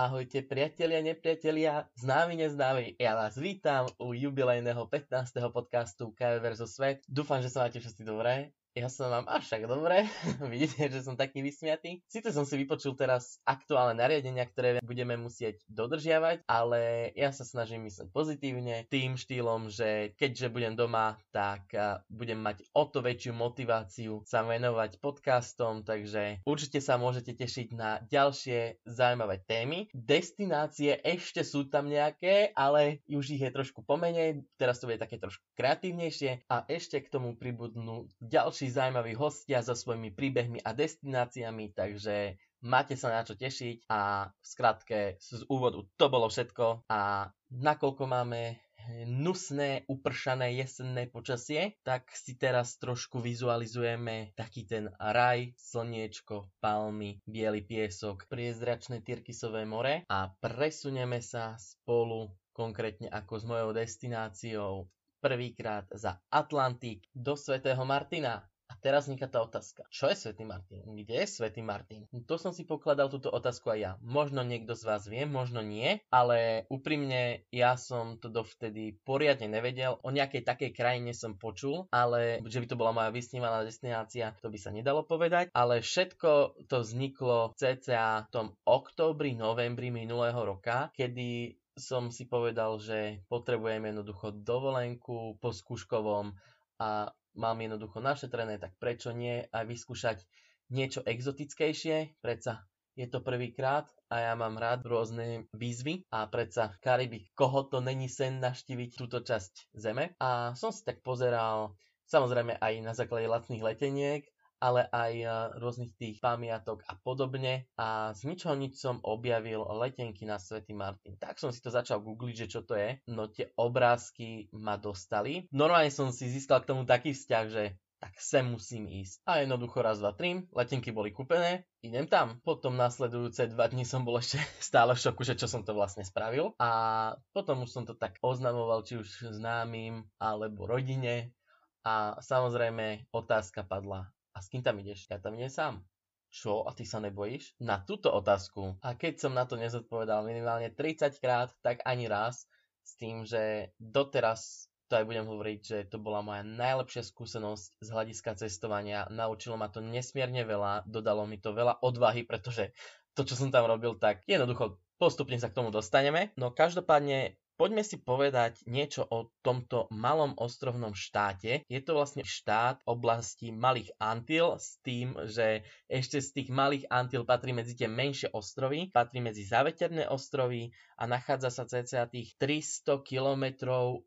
Ahojte priatelia, nepriatelia, známi, neznámi. Ja vás vítam u jubilejného 15. podcastu KV vs. Svet. Dúfam, že sa máte všetci dobré. Ja sa mám až tak dobre. Vidíte, že som taký vysmiatý. Sice som si vypočul teraz aktuálne nariadenia, ktoré budeme musieť dodržiavať, ale ja sa snažím mysleť pozitívne tým štýlom, že keďže budem doma, tak budem mať o to väčšiu motiváciu sa venovať podcastom, takže určite sa môžete tešiť na ďalšie zaujímavé témy. Destinácie ešte sú tam nejaké, ale už ich je trošku pomenej. Teraz to bude také trošku kreatívnejšie a ešte k tomu pribudnú ďalšie ďalší zaujímaví hostia so svojimi príbehmi a destináciami, takže máte sa na čo tešiť a v skratke z úvodu to bolo všetko a nakoľko máme nusné, upršané jesenné počasie, tak si teraz trošku vizualizujeme taký ten raj, slniečko, palmy, biely piesok, priezračné Tyrkisové more a presunieme sa spolu konkrétne ako s mojou destináciou prvýkrát za Atlantik do Svetého Martina. Teraz vzniká tá otázka. Čo je Svetý Martin? Kde je Svetý Martin? To som si pokladal túto otázku aj ja. Možno niekto z vás vie, možno nie, ale úprimne ja som to dovtedy poriadne nevedel. O nejakej takej krajine som počul, ale že by to bola moja vysnívaná destinácia, to by sa nedalo povedať. Ale všetko to vzniklo cca v tom októbri, novembri minulého roka, kedy som si povedal, že potrebujem jednoducho dovolenku po skúškovom a mám jednoducho našetrené, tak prečo nie aj vyskúšať niečo exotickejšie, predsa je to prvýkrát a ja mám rád rôzne výzvy a predsa Karibik, koho to není sen naštíviť túto časť zeme. A som si tak pozeral, samozrejme aj na základe lacných leteniek, ale aj rôznych tých pamiatok a podobne. A z ničoho nič som objavil letenky na Svetý Martin. Tak som si to začal googliť, že čo to je. No tie obrázky ma dostali. Normálne som si získal k tomu taký vzťah, že tak sem musím ísť. A jednoducho raz, dva, tri, letenky boli kúpené, idem tam. Potom nasledujúce dva dní som bol ešte stále v šoku, že čo som to vlastne spravil. A potom už som to tak oznamoval, či už známym alebo rodine. A samozrejme otázka padla, s kým tam ideš? Ja tam idem sám. Čo? A ty sa nebojíš? Na túto otázku. A keď som na to nezodpovedal minimálne 30 krát, tak ani raz. S tým, že doteraz to aj budem hovoriť, že to bola moja najlepšia skúsenosť z hľadiska cestovania. Naučilo ma to nesmierne veľa, dodalo mi to veľa odvahy, pretože to, čo som tam robil, tak jednoducho postupne sa k tomu dostaneme. No každopádne Poďme si povedať niečo o tomto malom ostrovnom štáte. Je to vlastne štát oblasti Malých Antil s tým, že ešte z tých Malých Antil patrí medzi tie menšie ostrovy, patrí medzi záveterné ostrovy a nachádza sa cca tých 300 km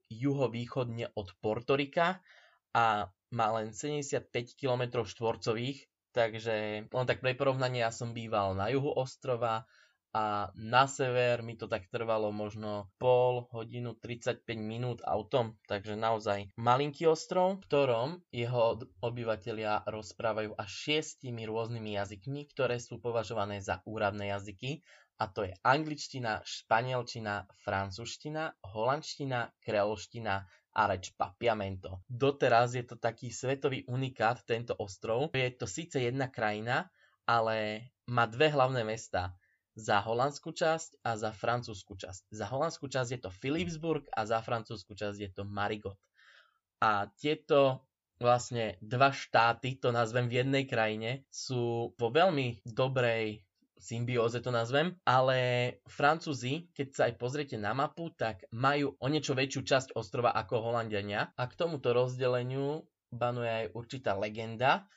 juhovýchodne od Portorika a má len 75 km štvorcových, takže len tak pre porovnanie ja som býval na juhu ostrova, a na sever mi to tak trvalo možno pol hodinu 35 minút autom, takže naozaj malinký ostrov, v ktorom jeho obyvatelia rozprávajú až šiestimi rôznymi jazykmi, ktoré sú považované za úradné jazyky a to je angličtina, španielčina, francúzština, holandština, kreolština a reč papiamento. Doteraz je to taký svetový unikát tento ostrov. Je to síce jedna krajina, ale má dve hlavné mesta za holandskú časť a za francúzsku časť. Za holandskú časť je to Philipsburg a za francúzsku časť je to Marigot. A tieto vlastne dva štáty, to nazvem v jednej krajine, sú vo veľmi dobrej symbióze to nazvem, ale Francúzi, keď sa aj pozriete na mapu, tak majú o niečo väčšiu časť ostrova ako Holandiania a k tomuto rozdeleniu banuje aj určitá legenda,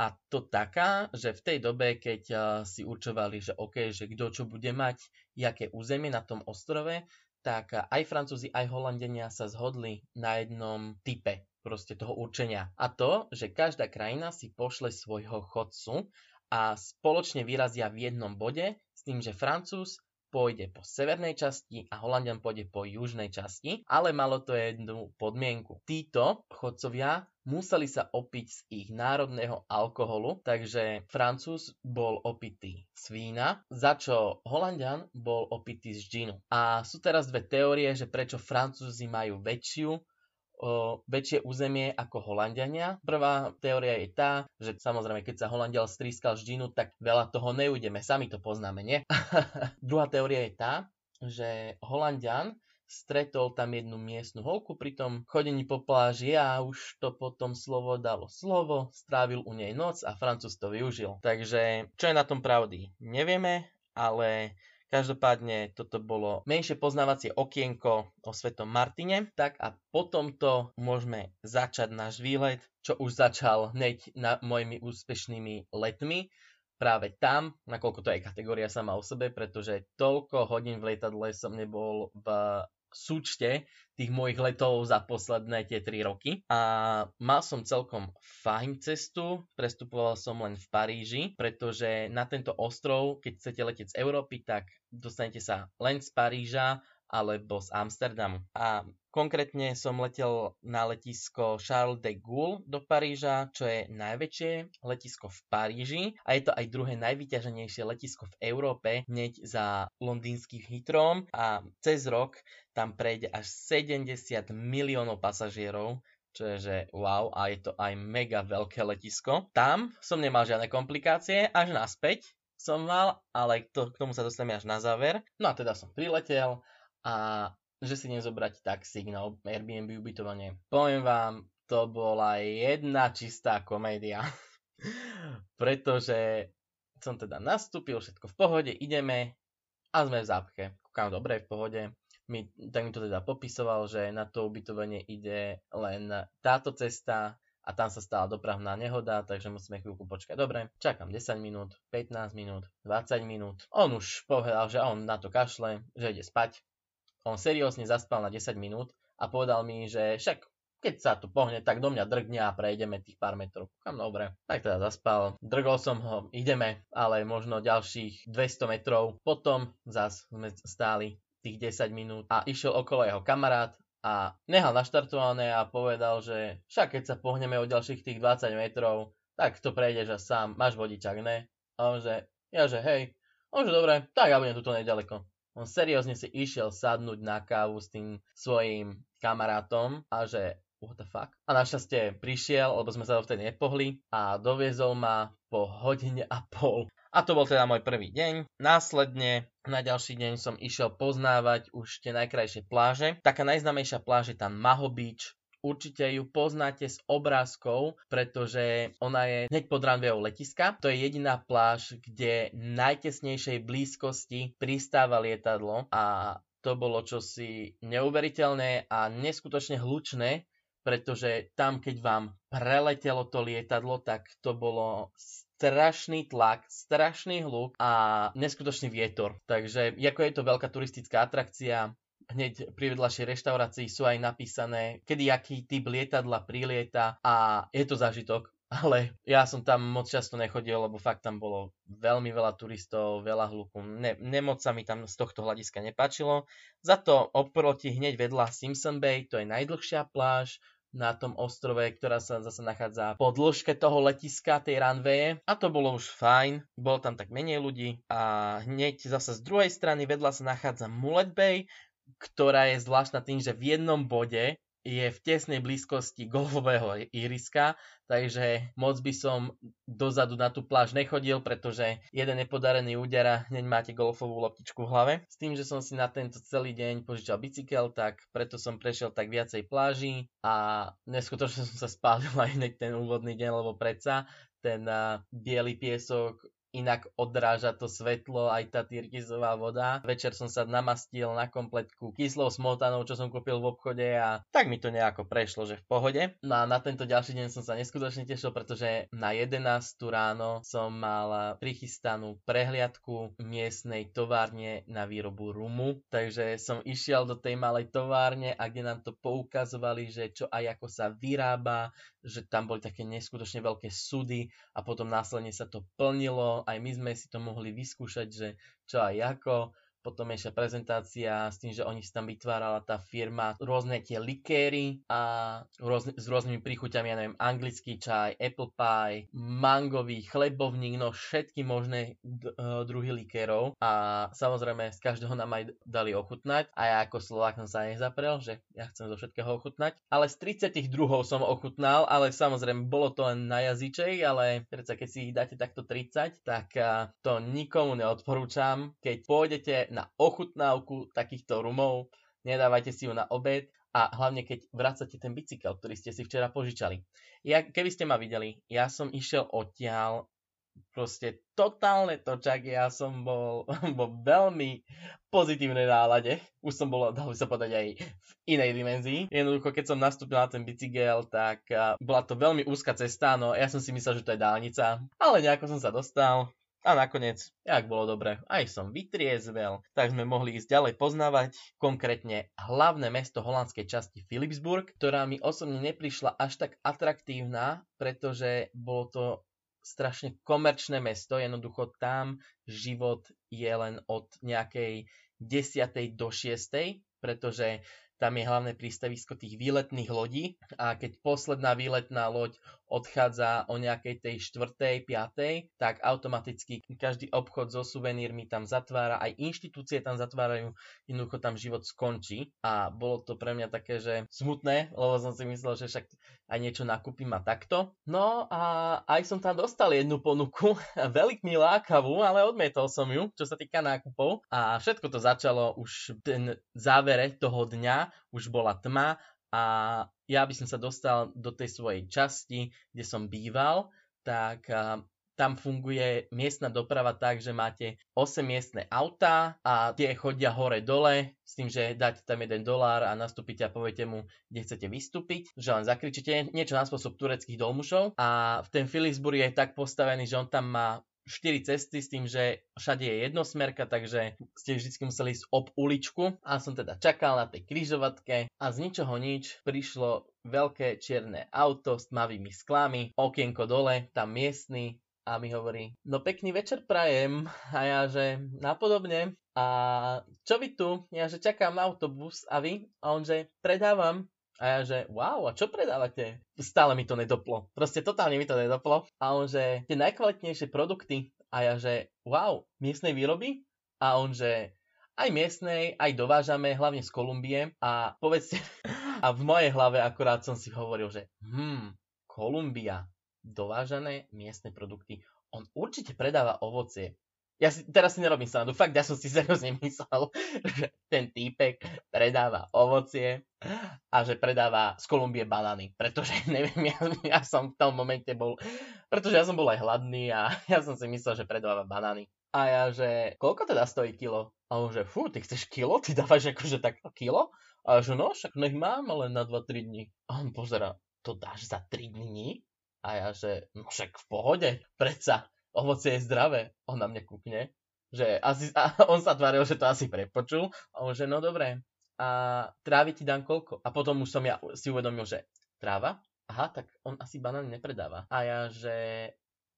a to taká, že v tej dobe, keď si určovali, že OK, že kto čo bude mať, jaké územie na tom ostrove, tak aj Francúzi, aj Holandenia sa zhodli na jednom type proste toho určenia. A to, že každá krajina si pošle svojho chodcu a spoločne vyrazia v jednom bode s tým, že Francúz pôjde po severnej časti a Holandian pôjde po južnej časti, ale malo to jednu podmienku. Títo chodcovia museli sa opiť z ich národného alkoholu, takže Francúz bol opitý z vína, za čo Holandian bol opitý z džinu. A sú teraz dve teórie, že prečo Francúzi majú väčšiu väčšie územie ako Holandiania. Prvá teória je tá, že samozrejme, keď sa Holandial strískal z džinu, tak veľa toho neudeme, sami to poznáme, nie? Druhá teória je tá, že Holandian stretol tam jednu miestnu holku pri tom chodení po pláži a už to potom slovo dalo slovo, strávil u nej noc a Francúz to využil. Takže čo je na tom pravdy? Nevieme, ale Každopádne toto bolo menšie poznávacie okienko o Svetom Martine. Tak a potom to môžeme začať náš výlet, čo už začal hneď na mojimi úspešnými letmi. Práve tam, nakoľko to je kategória sama o sebe, pretože toľko hodín v lietadle som nebol v súčte tých mojich letov za posledné tie 3 roky. A mal som celkom fajn cestu, prestupoval som len v Paríži, pretože na tento ostrov, keď chcete letieť z Európy, tak dostanete sa len z Paríža alebo z Amsterdamu. A konkrétne som letel na letisko Charles de Gaulle do Paríža, čo je najväčšie letisko v Paríži a je to aj druhé najvyťaženejšie letisko v Európe, hneď za londýnskym Hitrom a cez rok tam prejde až 70 miliónov pasažierov, čo je, že wow, a je to aj mega veľké letisko. Tam som nemal žiadne komplikácie, až naspäť som mal, ale to, k tomu sa dostaneme až na záver. No a teda som priletel a že si nezobrať taxík na Airbnb ubytovanie. Poviem vám, to bola jedna čistá komédia. Pretože som teda nastúpil, všetko v pohode, ideme a sme v zápche. Kúkam dobre, v pohode. Mi, tak mi to teda popisoval, že na to ubytovanie ide len táto cesta a tam sa stala dopravná nehoda, takže musíme chvíľku počkať. Dobre, čakám 10 minút, 15 minút, 20 minút. On už povedal, že on na to kašle, že ide spať on seriózne zaspal na 10 minút a povedal mi, že však keď sa tu pohne, tak do mňa drgne a prejdeme tých pár metrov. Kam dobre. Tak teda zaspal. Drgol som ho, ideme, ale možno ďalších 200 metrov. Potom zas sme stáli tých 10 minút a išiel okolo jeho kamarát a nehal naštartované a povedal, že však keď sa pohneme o ďalších tých 20 metrov, tak to prejdeš a sám, máš vodičak, ne? A on že, ja že hej, on že dobre, tak ja budem tuto nedaleko. On seriózne si išiel sadnúť na kávu s tým svojim kamarátom a že what the fuck. A našťastie prišiel, lebo sme sa dovtedy nepohli a doviezol ma po hodine a pol. A to bol teda môj prvý deň. Následne na ďalší deň som išiel poznávať už tie najkrajšie pláže. Taká najznamejšia pláž je tam Maho Beach, Určite ju poznáte z obrázkov, pretože ona je hneď pod ranvejou letiska. To je jediná pláž, kde najtesnejšej blízkosti pristáva lietadlo a to bolo čosi neuveriteľné a neskutočne hlučné, pretože tam, keď vám preletelo to lietadlo, tak to bolo strašný tlak, strašný hluk a neskutočný vietor. Takže ako je to veľká turistická atrakcia, hneď pri vedľašej reštaurácii sú aj napísané, kedy aký typ lietadla prilieta a je to zážitok. Ale ja som tam moc často nechodil, lebo fakt tam bolo veľmi veľa turistov, veľa hluku. Ne, nemoc sa mi tam z tohto hľadiska nepáčilo. Za to oproti hneď vedľa Simpson Bay, to je najdlhšia pláž, na tom ostrove, ktorá sa zase nachádza po dĺžke toho letiska, tej runwaye. A to bolo už fajn, bolo tam tak menej ľudí. A hneď zase z druhej strany vedľa sa nachádza Mullet Bay, ktorá je zvláštna tým, že v jednom bode je v tesnej blízkosti golfového iriska, takže moc by som dozadu na tú pláž nechodil, pretože jeden nepodarený úder a hneď máte golfovú loptičku v hlave. S tým, že som si na tento celý deň požičal bicykel, tak preto som prešiel tak viacej pláži a neskutočne som sa spálil aj hneď ten úvodný deň, lebo predsa ten biely piesok inak odráža to svetlo, aj tá tyrkizová voda. Večer som sa namastil na kompletku kyslou smotanou, čo som kúpil v obchode a tak mi to nejako prešlo, že v pohode. No a na tento ďalší deň som sa neskutočne tešil, pretože na 11 ráno som mal prichystanú prehliadku miestnej továrne na výrobu rumu, takže som išiel do tej malej továrne a kde nám to poukazovali, že čo aj ako sa vyrába, že tam boli také neskutočne veľké súdy a potom následne sa to plnilo, aj my sme si to mohli vyskúšať, že čo aj ako. Potom ešte prezentácia s tým, že oni si tam vytvárala tá firma rôzne tie likéry a rôzne, s rôznymi príchuťami, ja neviem, anglický čaj, apple pie, mangový, chlebovník, no všetky možné d- uh, druhy likérov. A samozrejme z každého nám aj dali ochutnať. A ja ako Slovák som sa nezaprel, že ja chcem zo všetkého ochutnať, ale z 30 druhov som ochutnal, ale samozrejme bolo to len na jazyčej, ale predsa keď si ich dáte takto 30, tak uh, to nikomu neodporúčam. Keď pôjdete na ochutnávku takýchto rumov, nedávajte si ju na obed a hlavne keď vracate ten bicykel, ktorý ste si včera požičali. Ja, keby ste ma videli, ja som išiel odtiaľ proste totálne točak, ja som bol vo veľmi pozitívnej nálade. Už som bol, dalo by sa povedať, aj v inej dimenzii. Jednoducho, keď som nastúpil na ten bicykel, tak bola to veľmi úzka cesta, no ja som si myslel, že to je dálnica, ale nejako som sa dostal. A nakoniec, jak bolo dobre, aj som vytriezvel, tak sme mohli ísť ďalej poznávať, konkrétne hlavné mesto holandskej časti Philipsburg, ktorá mi osobne neprišla až tak atraktívna, pretože bolo to strašne komerčné mesto, jednoducho tam život je len od nejakej 10. do 6. pretože tam je hlavné prístavisko tých výletných lodí a keď posledná výletná loď odchádza o nejakej tej štvrtej, piatej, tak automaticky každý obchod so suvenírmi tam zatvára, aj inštitúcie tam zatvárajú, jednoducho tam život skončí a bolo to pre mňa také, že smutné, lebo som si myslel, že však aj niečo nakúpim a takto. No a aj som tam dostal jednu ponuku, veľmi lákavú, ale odmietol som ju, čo sa týka nákupov a všetko to začalo už ten závere toho dňa, už bola tma a ja by som sa dostal do tej svojej časti, kde som býval, tak tam funguje miestna doprava tak, že máte 8 miestne autá a tie chodia hore-dole s tým, že dáte tam 1 dolár a nastúpite a poviete mu, kde chcete vystúpiť, že len zakričíte niečo na spôsob tureckých dolmušov. A v ten Philipsburg je tak postavený, že on tam má 4 cesty s tým, že všade je jednosmerka, takže ste vždy museli ísť ob uličku. A som teda čakal na tej kryžovatke a z ničoho nič prišlo veľké čierne auto s tmavými sklami, okienko dole, tam miestny a mi hovorí, no pekný večer prajem. A ja že napodobne. A čo vy tu? Ja že čakám autobus. A vy? A on že predávam a ja, že wow, a čo predávate? Stále mi to nedoplo. Proste totálne mi to nedoplo. A on, že tie najkvalitnejšie produkty. A ja, že wow, miestnej výroby? A on, že aj miestnej, aj dovážame, hlavne z Kolumbie. A povedzte, a v mojej hlave akurát som si hovoril, že hm, Kolumbia, dovážané miestne produkty. On určite predáva ovocie ja si, teraz si nerobím srandu, fakt ja som si seriózne myslel, že ten týpek predáva ovocie a že predáva z Kolumbie banány, pretože neviem, ja, ja som v tom momente bol, pretože ja som bol aj hladný a ja som si myslel, že predáva banány. A ja, že koľko teda stojí kilo? A on, že fú, ty chceš kilo? Ty dávaš akože takto kilo? A že no, však nech mám len na 2-3 dní. A on pozera, to dáš za 3 dní? A ja, že no však v pohode, predsa ovocie je zdravé. On na mňa kúkne, že asi, a on sa tváril, že to asi prepočul. A on že no dobre, a trávy ti dám koľko? A potom už som ja si uvedomil, že tráva? Aha, tak on asi banány nepredáva. A ja, že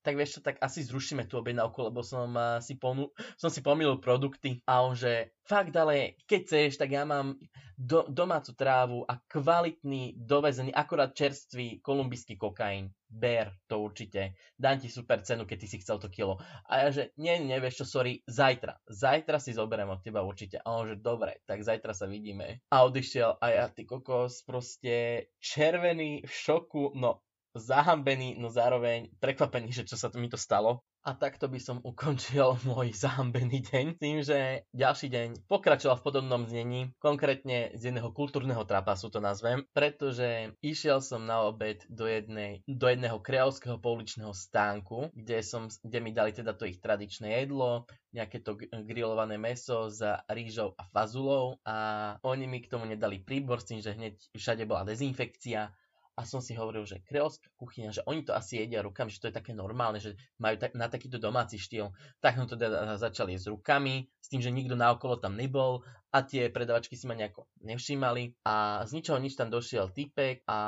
tak vieš čo, tak asi zrušíme tú objednávku, lebo som si, ponu- som si pomýlil produkty a on že fakt ale keď chceš, tak ja mám do- domácu trávu a kvalitný dovezený, akorát čerstvý kolumbijský kokain. Ber to určite. Dám ti super cenu, keď ty si chcel to kilo. A ja že, nie, nie, vieš čo, sorry, zajtra. Zajtra si zoberiem od teba určite. A on že, dobre, tak zajtra sa vidíme. A odišiel a ja, ty kokos, proste červený v šoku, no zahambený, no zároveň prekvapený, že čo sa to mi to stalo. A takto by som ukončil môj zahambený deň tým, že ďalší deň pokračoval v podobnom znení, konkrétne z jedného kultúrneho trapasu to nazvem, pretože išiel som na obed do, jednej, do jedného kreolského pouličného stánku, kde, som, kde mi dali teda to ich tradičné jedlo, nejaké to grillované meso s rýžou a fazulou a oni mi k tomu nedali príbor s tým, že hneď všade bola dezinfekcia a som si hovoril, že kreolská kuchyňa, že oni to asi jedia rukami, že to je také normálne, že majú ta- na takýto domáci štýl. Tak som to teda začali jesť rukami, s tým, že nikto naokolo tam nebol a tie predavačky si ma nejako nevšímali a z ničoho nič tam došiel typek a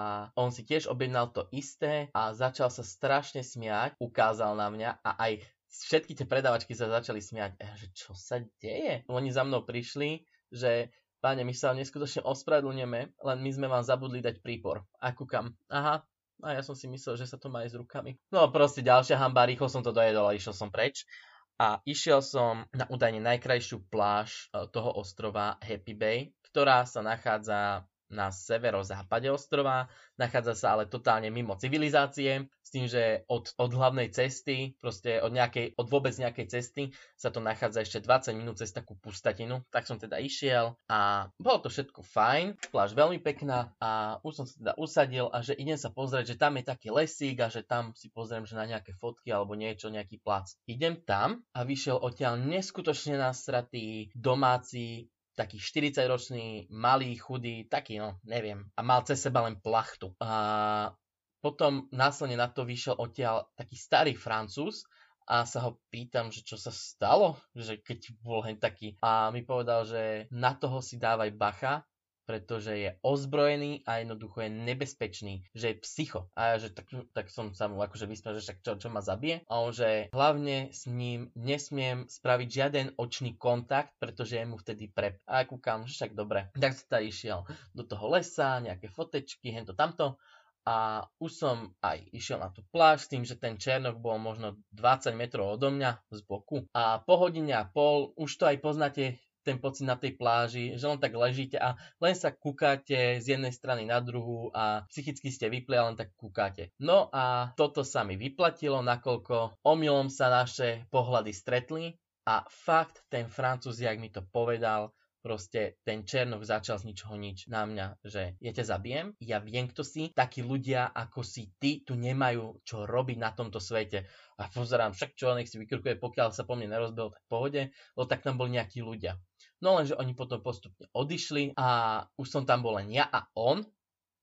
on si tiež objednal to isté a začal sa strašne smiať, ukázal na mňa a aj všetky tie predavačky sa začali smiať. Že čo sa deje? Oni za mnou prišli, že páne, my sa vám neskutočne ospravedlňujeme, len my sme vám zabudli dať prípor. A kúkam, aha, a ja som si myslel, že sa to má aj s rukami. No proste ďalšia hamba, rýchlo som to dojedol a išiel som preč. A išiel som na údajne najkrajšiu pláž e, toho ostrova Happy Bay, ktorá sa nachádza na severozápade ostrova, nachádza sa ale totálne mimo civilizácie, s tým, že od, od hlavnej cesty, proste od, nejakej, od vôbec nejakej cesty sa to nachádza ešte 20 minút cez takú pustatinu, tak som teda išiel a bolo to všetko fajn, pláž veľmi pekná a už som sa teda usadil a že idem sa pozrieť, že tam je taký lesík a že tam si pozriem, že na nejaké fotky alebo niečo, nejaký plac. Idem tam a vyšiel odtiaľ neskutočne nasratý domáci taký 40-ročný, malý, chudý, taký, no, neviem. A mal cez seba len plachtu. A potom následne na to vyšiel odtiaľ taký starý francúz a sa ho pýtam, že čo sa stalo, že keď bol hen taký. A mi povedal, že na toho si dávaj bacha, pretože je ozbrojený a jednoducho je nebezpečný, že je psycho. A ja, že tak, tak som sa mu akože vysmiel, že však čo, čo ma zabije. A on, že hlavne s ním nesmiem spraviť žiaden očný kontakt, pretože je mu vtedy prep. A ja kúkam, že však dobre. Tak sa išiel do toho lesa, nejaké fotečky, hento tamto a už som aj išiel na tú pláž s tým, že ten Černok bol možno 20 metrov odo mňa z boku a po hodine a pol, už to aj poznáte, ten pocit na tej pláži, že len tak ležíte a len sa kúkáte z jednej strany na druhú a psychicky ste vypli a len tak kúkáte. No a toto sa mi vyplatilo, nakoľko omylom sa naše pohľady stretli a fakt ten francúz, jak mi to povedal, proste ten Černok začal z ničoho nič na mňa, že ja ťa zabijem, ja viem kto si, takí ľudia ako si ty tu nemajú čo robiť na tomto svete. A pozerám, však čo, nech si vykrukuje, pokiaľ sa po mne nerozbil, tak pohode, lebo tak tam boli nejakí ľudia. No lenže oni potom postupne odišli a už som tam bol len ja a on,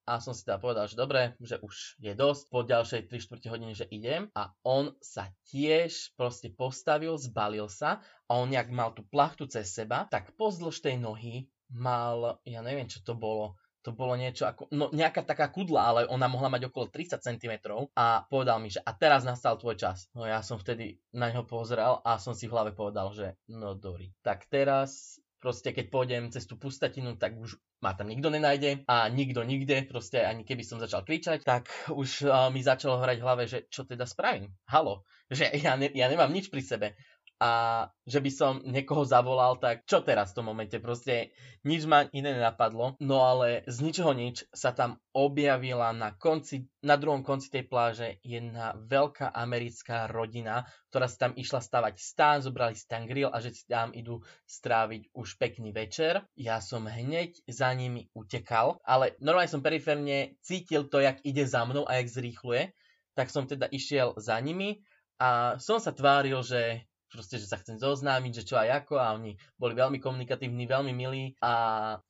a som si teda povedal, že dobre, že už je dosť, po ďalšej 3 čtvrte hodine, že idem. A on sa tiež proste postavil, zbalil sa a on nejak mal tú plachtu cez seba, tak pozdĺž tej nohy mal, ja neviem čo to bolo, to bolo niečo ako, no nejaká taká kudla, ale ona mohla mať okolo 30 cm a povedal mi, že a teraz nastal tvoj čas. No ja som vtedy na ňo pozrel a som si v hlave povedal, že no Dory, tak teraz proste keď pôjdem cez tú pustatinu, tak už ma tam nikto nenájde a nikto nikde, proste ani keby som začal kričať, tak už uh, mi začalo hrať v hlave, že čo teda spravím? Halo, že ja, ne, ja nemám nič pri sebe a že by som niekoho zavolal, tak čo teraz v tom momente? Proste nič ma iné nenapadlo. No ale z ničoho nič sa tam objavila na, konci, na druhom konci tej pláže jedna veľká americká rodina, ktorá sa tam išla stavať stán, zobrali si tam grill a že si tam idú stráviť už pekný večer. Ja som hneď za nimi utekal, ale normálne som periférne cítil to, jak ide za mnou a jak zrýchluje, tak som teda išiel za nimi a som sa tváril, že proste, že sa chcem zoznámiť, že čo aj ako a oni boli veľmi komunikatívni, veľmi milí a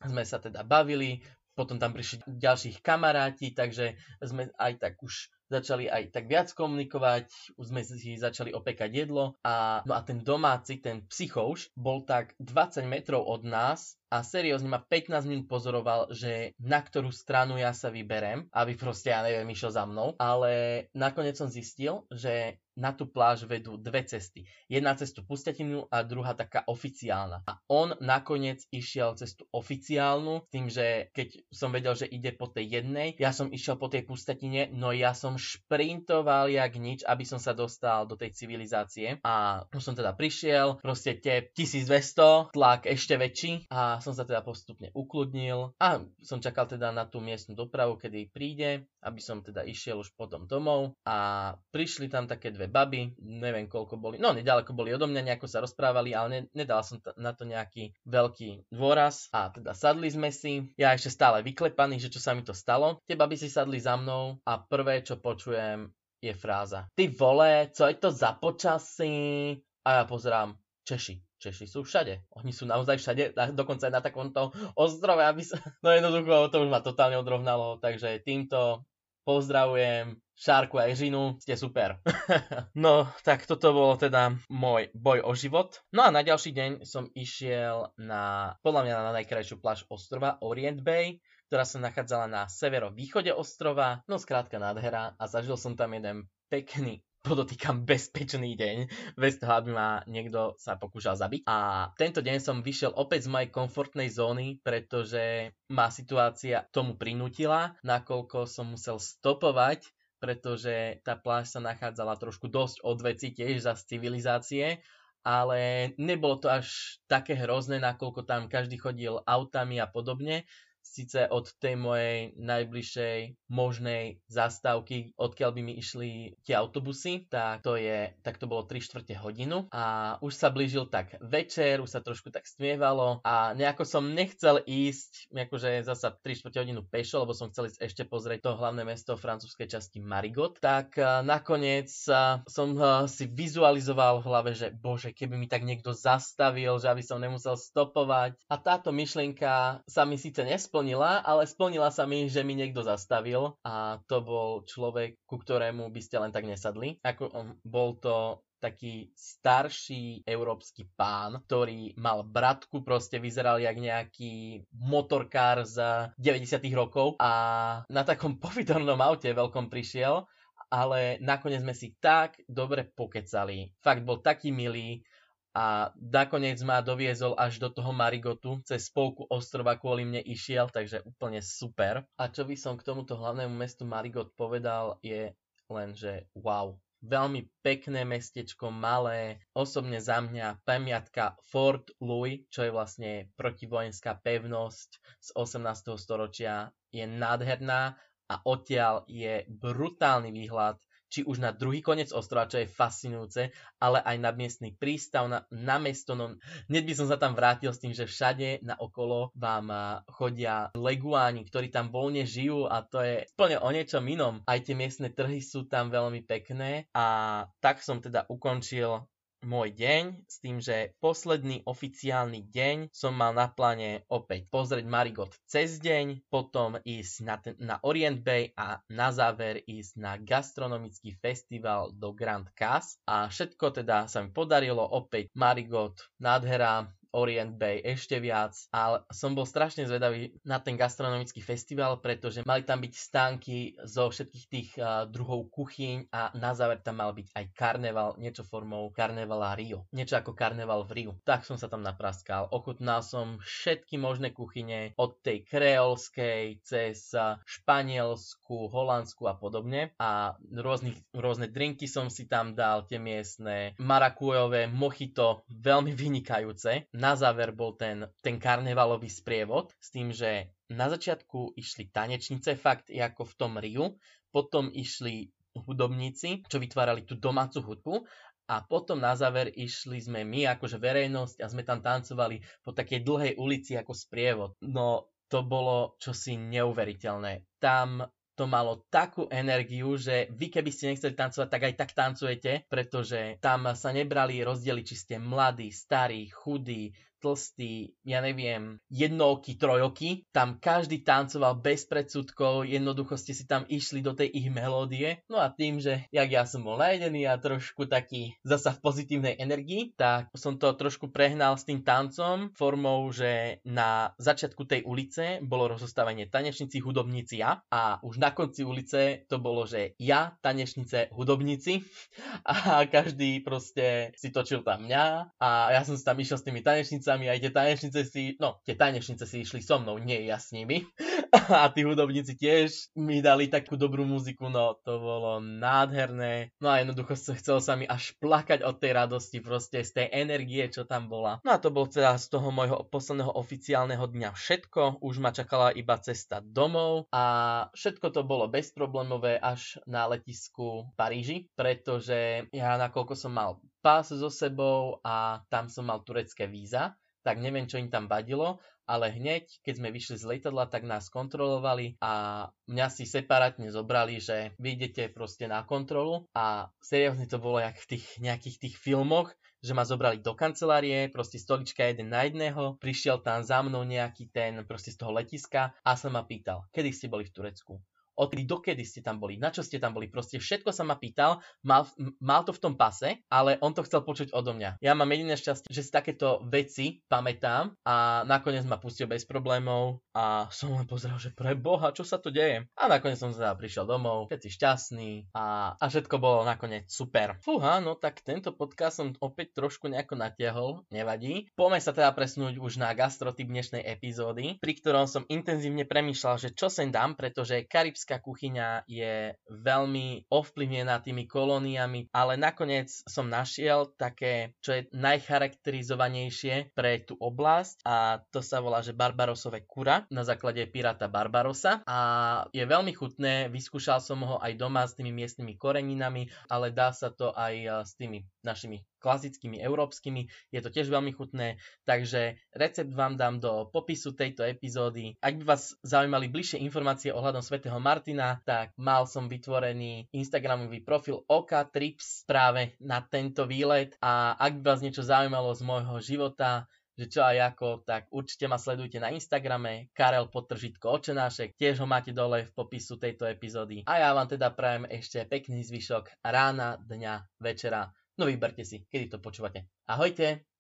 sme sa teda bavili, potom tam prišli ďalších kamaráti, takže sme aj tak už začali aj tak viac komunikovať, už sme si začali opekať jedlo a, no a ten domáci, ten psychouš, bol tak 20 metrov od nás a seriózne ma 15 minút pozoroval, že na ktorú stranu ja sa vyberem, aby proste, ja neviem, išiel za mnou, ale nakoniec som zistil, že na tú pláž vedú dve cesty. Jedna cestu pustatinu a druhá taká oficiálna. A on nakoniec išiel cestu oficiálnu, tým, že keď som vedel, že ide po tej jednej, ja som išiel po tej pustatine, no ja som šprintoval jak nič, aby som sa dostal do tej civilizácie. A už som teda prišiel, proste tie 1200, tlak ešte väčší a som sa teda postupne ukludnil a som čakal teda na tú miestnu dopravu, kedy príde, aby som teda išiel už potom domov a prišli tam také dve baby, neviem koľko boli, no nedaleko boli odo mňa, nejako sa rozprávali, ale ne, nedal som t- na to nejaký veľký dôraz a teda sadli sme si, ja ešte stále vyklepaný, že čo sa mi to stalo, tie baby si sadli za mnou a prvé čo počujem je fráza. Ty vole, co je to za počasí? A ja pozerám, Češi. Češi sú všade. Oni sú naozaj všade, dokonca aj na takomto ostrove, aby sa... No jednoducho, to už ma totálne odrovnalo, takže týmto pozdravujem Šárku a Ježinu, ste super. no, tak toto bolo teda môj boj o život. No a na ďalší deň som išiel na, podľa mňa na najkrajšiu pláž ostrova Orient Bay, ktorá sa nachádzala na severovýchode ostrova, no skrátka nádhera a zažil som tam jeden pekný podotýkam bezpečný deň, bez toho, aby ma niekto sa pokúšal zabiť. A tento deň som vyšiel opäť z mojej komfortnej zóny, pretože ma situácia tomu prinútila, nakoľko som musel stopovať pretože tá pláž sa nachádzala trošku dosť od veci tiež za civilizácie ale nebolo to až také hrozné, nakoľko tam každý chodil autami a podobne síce od tej mojej najbližšej možnej zastávky, odkiaľ by mi išli tie autobusy, tak to je, tak to bolo 3 čtvrte hodinu a už sa blížil tak večer, už sa trošku tak stmievalo a nejako som nechcel ísť, akože zasa 3 čtvrte hodinu pešo, lebo som chcel ísť ešte pozrieť to hlavné mesto francúzskej časti Marigot, tak nakoniec som si vizualizoval v hlave, že bože, keby mi tak niekto zastavil, že aby som nemusel stopovať. A táto myšlienka sa mi síce nespovedala, nesplnila, ale splnila sa mi, že mi niekto zastavil a to bol človek, ku ktorému by ste len tak nesadli. Ako, um, bol to taký starší európsky pán, ktorý mal bratku, proste vyzeral jak nejaký motorkár z 90 rokov a na takom povidornom aute veľkom prišiel, ale nakoniec sme si tak dobre pokecali. Fakt bol taký milý, a nakoniec ma doviezol až do toho Marigotu, cez spolku ostrova kvôli mne išiel, takže úplne super. A čo by som k tomuto hlavnému mestu Marigot povedal je len, že wow, veľmi pekné mestečko, malé, osobne za mňa pamiatka Fort Louis, čo je vlastne protivojenská pevnosť z 18. storočia, je nádherná a odtiaľ je brutálny výhľad či už na druhý koniec ostrova, čo je fascinujúce, ale aj na miestny prístav, na, na mesto. No, hneď by som sa tam vrátil s tým, že všade na okolo vám chodia leguáni, ktorí tam voľne žijú a to je úplne o niečom inom. Aj tie miestne trhy sú tam veľmi pekné a tak som teda ukončil môj deň s tým, že posledný oficiálny deň som mal na pláne opäť pozrieť Marigot cez deň, potom ísť na, ten, na Orient Bay a na záver ísť na gastronomický festival do Grand Cas. A všetko teda sa mi podarilo, opäť Marigot, nádhera, Orient Bay ešte viac, ale som bol strašne zvedavý na ten gastronomický festival, pretože mali tam byť stánky zo všetkých tých uh, druhov kuchyň a na záver tam mal byť aj karneval, niečo formou karnevala Rio. Niečo ako karneval v Riu. Tak som sa tam napraskal. Ochutnal som všetky možné kuchyne, od tej kreolskej cez španielsku, holandsku a podobne. A rôznych, rôzne drinky som si tam dal, tie miestne marakujové, mochito, veľmi vynikajúce na záver bol ten, ten karnevalový sprievod s tým, že na začiatku išli tanečnice, fakt ako v tom Riu, potom išli hudobníci, čo vytvárali tú domácu hudbu a potom na záver išli sme my, akože verejnosť a sme tam tancovali po takej dlhej ulici ako sprievod. No to bolo čosi neuveriteľné. Tam to malo takú energiu, že vy keby ste nechceli tancovať, tak aj tak tancujete, pretože tam sa nebrali rozdiely, či ste mladí, starí, chudí, tlstý, ja neviem, jednooky, trojoky. Tam každý tancoval bez predsudkov, jednoducho ste si tam išli do tej ich melódie. No a tým, že jak ja som bol najedený a trošku taký zasa v pozitívnej energii, tak som to trošku prehnal s tým tancom formou, že na začiatku tej ulice bolo rozostávanie tanečníci, hudobníci ja a už na konci ulice to bolo, že ja, tanečnice, hudobníci a každý proste si točil tam mňa a ja som si tam išiel s tými tanečnicami tanečnicami, aj tie tanečnice si, no, tie tanečnice si išli so mnou, nie ja s nimi. a tí hudobníci tiež mi dali takú dobrú muziku, no to bolo nádherné. No a jednoducho chcel sa mi až plakať od tej radosti, proste z tej energie, čo tam bola. No a to bol teda z toho môjho posledného oficiálneho dňa všetko. Už ma čakala iba cesta domov a všetko to bolo bezproblémové až na letisku v Paríži, pretože ja nakoľko som mal pás so sebou a tam som mal turecké víza, tak neviem, čo im tam vadilo, ale hneď, keď sme vyšli z lietadla, tak nás kontrolovali a mňa si separátne zobrali, že vy idete proste na kontrolu. A seriózne to bolo jak v tých nejakých tých filmoch, že ma zobrali do kancelárie, proste stolička jeden na jedného, prišiel tam za mnou nejaký ten proste z toho letiska a sa ma pýtal, kedy ste boli v Turecku odkedy dokedy ste tam boli, na čo ste tam boli. Proste všetko sa ma pýtal, mal, mal to v tom pase, ale on to chcel počuť odo mňa. Ja mám jediné šťastie, že si takéto veci pamätám a nakoniec ma pustil bez problémov a som len pozeral, že pre boha, čo sa to deje. A nakoniec som teda prišiel domov, všetci šťastní a, a všetko bolo nakoniec super. Fúha, no tak tento podcast som opäť trošku nejako natiahol, nevadí. Poďme sa teda presnúť už na gastrotyp dnešnej epizódy, pri ktorom som intenzívne premýšľal, že čo sem dám, pretože karibská kuchyňa je veľmi ovplyvnená tými kolóniami, ale nakoniec som našiel také, čo je najcharakterizovanejšie pre tú oblasť a to sa volá, že Barbarosové kura na základe piráta Barbarosa a je veľmi chutné, vyskúšal som ho aj doma s tými miestnymi koreninami, ale dá sa to aj s tými našimi klasickými európskymi. Je to tiež veľmi chutné, takže recept vám dám do popisu tejto epizódy. Ak by vás zaujímali bližšie informácie ohľadom svätého Martina, tak mal som vytvorený Instagramový profil Oka Trips práve na tento výlet a ak by vás niečo zaujímalo z môjho života, že čo aj ako, tak určite ma sledujte na Instagrame, Karel Potržitko Očenášek, tiež ho máte dole v popisu tejto epizódy. A ja vám teda prajem ešte pekný zvyšok rána, dňa, večera. No vyberte si, kedy to počúvate. Ahojte!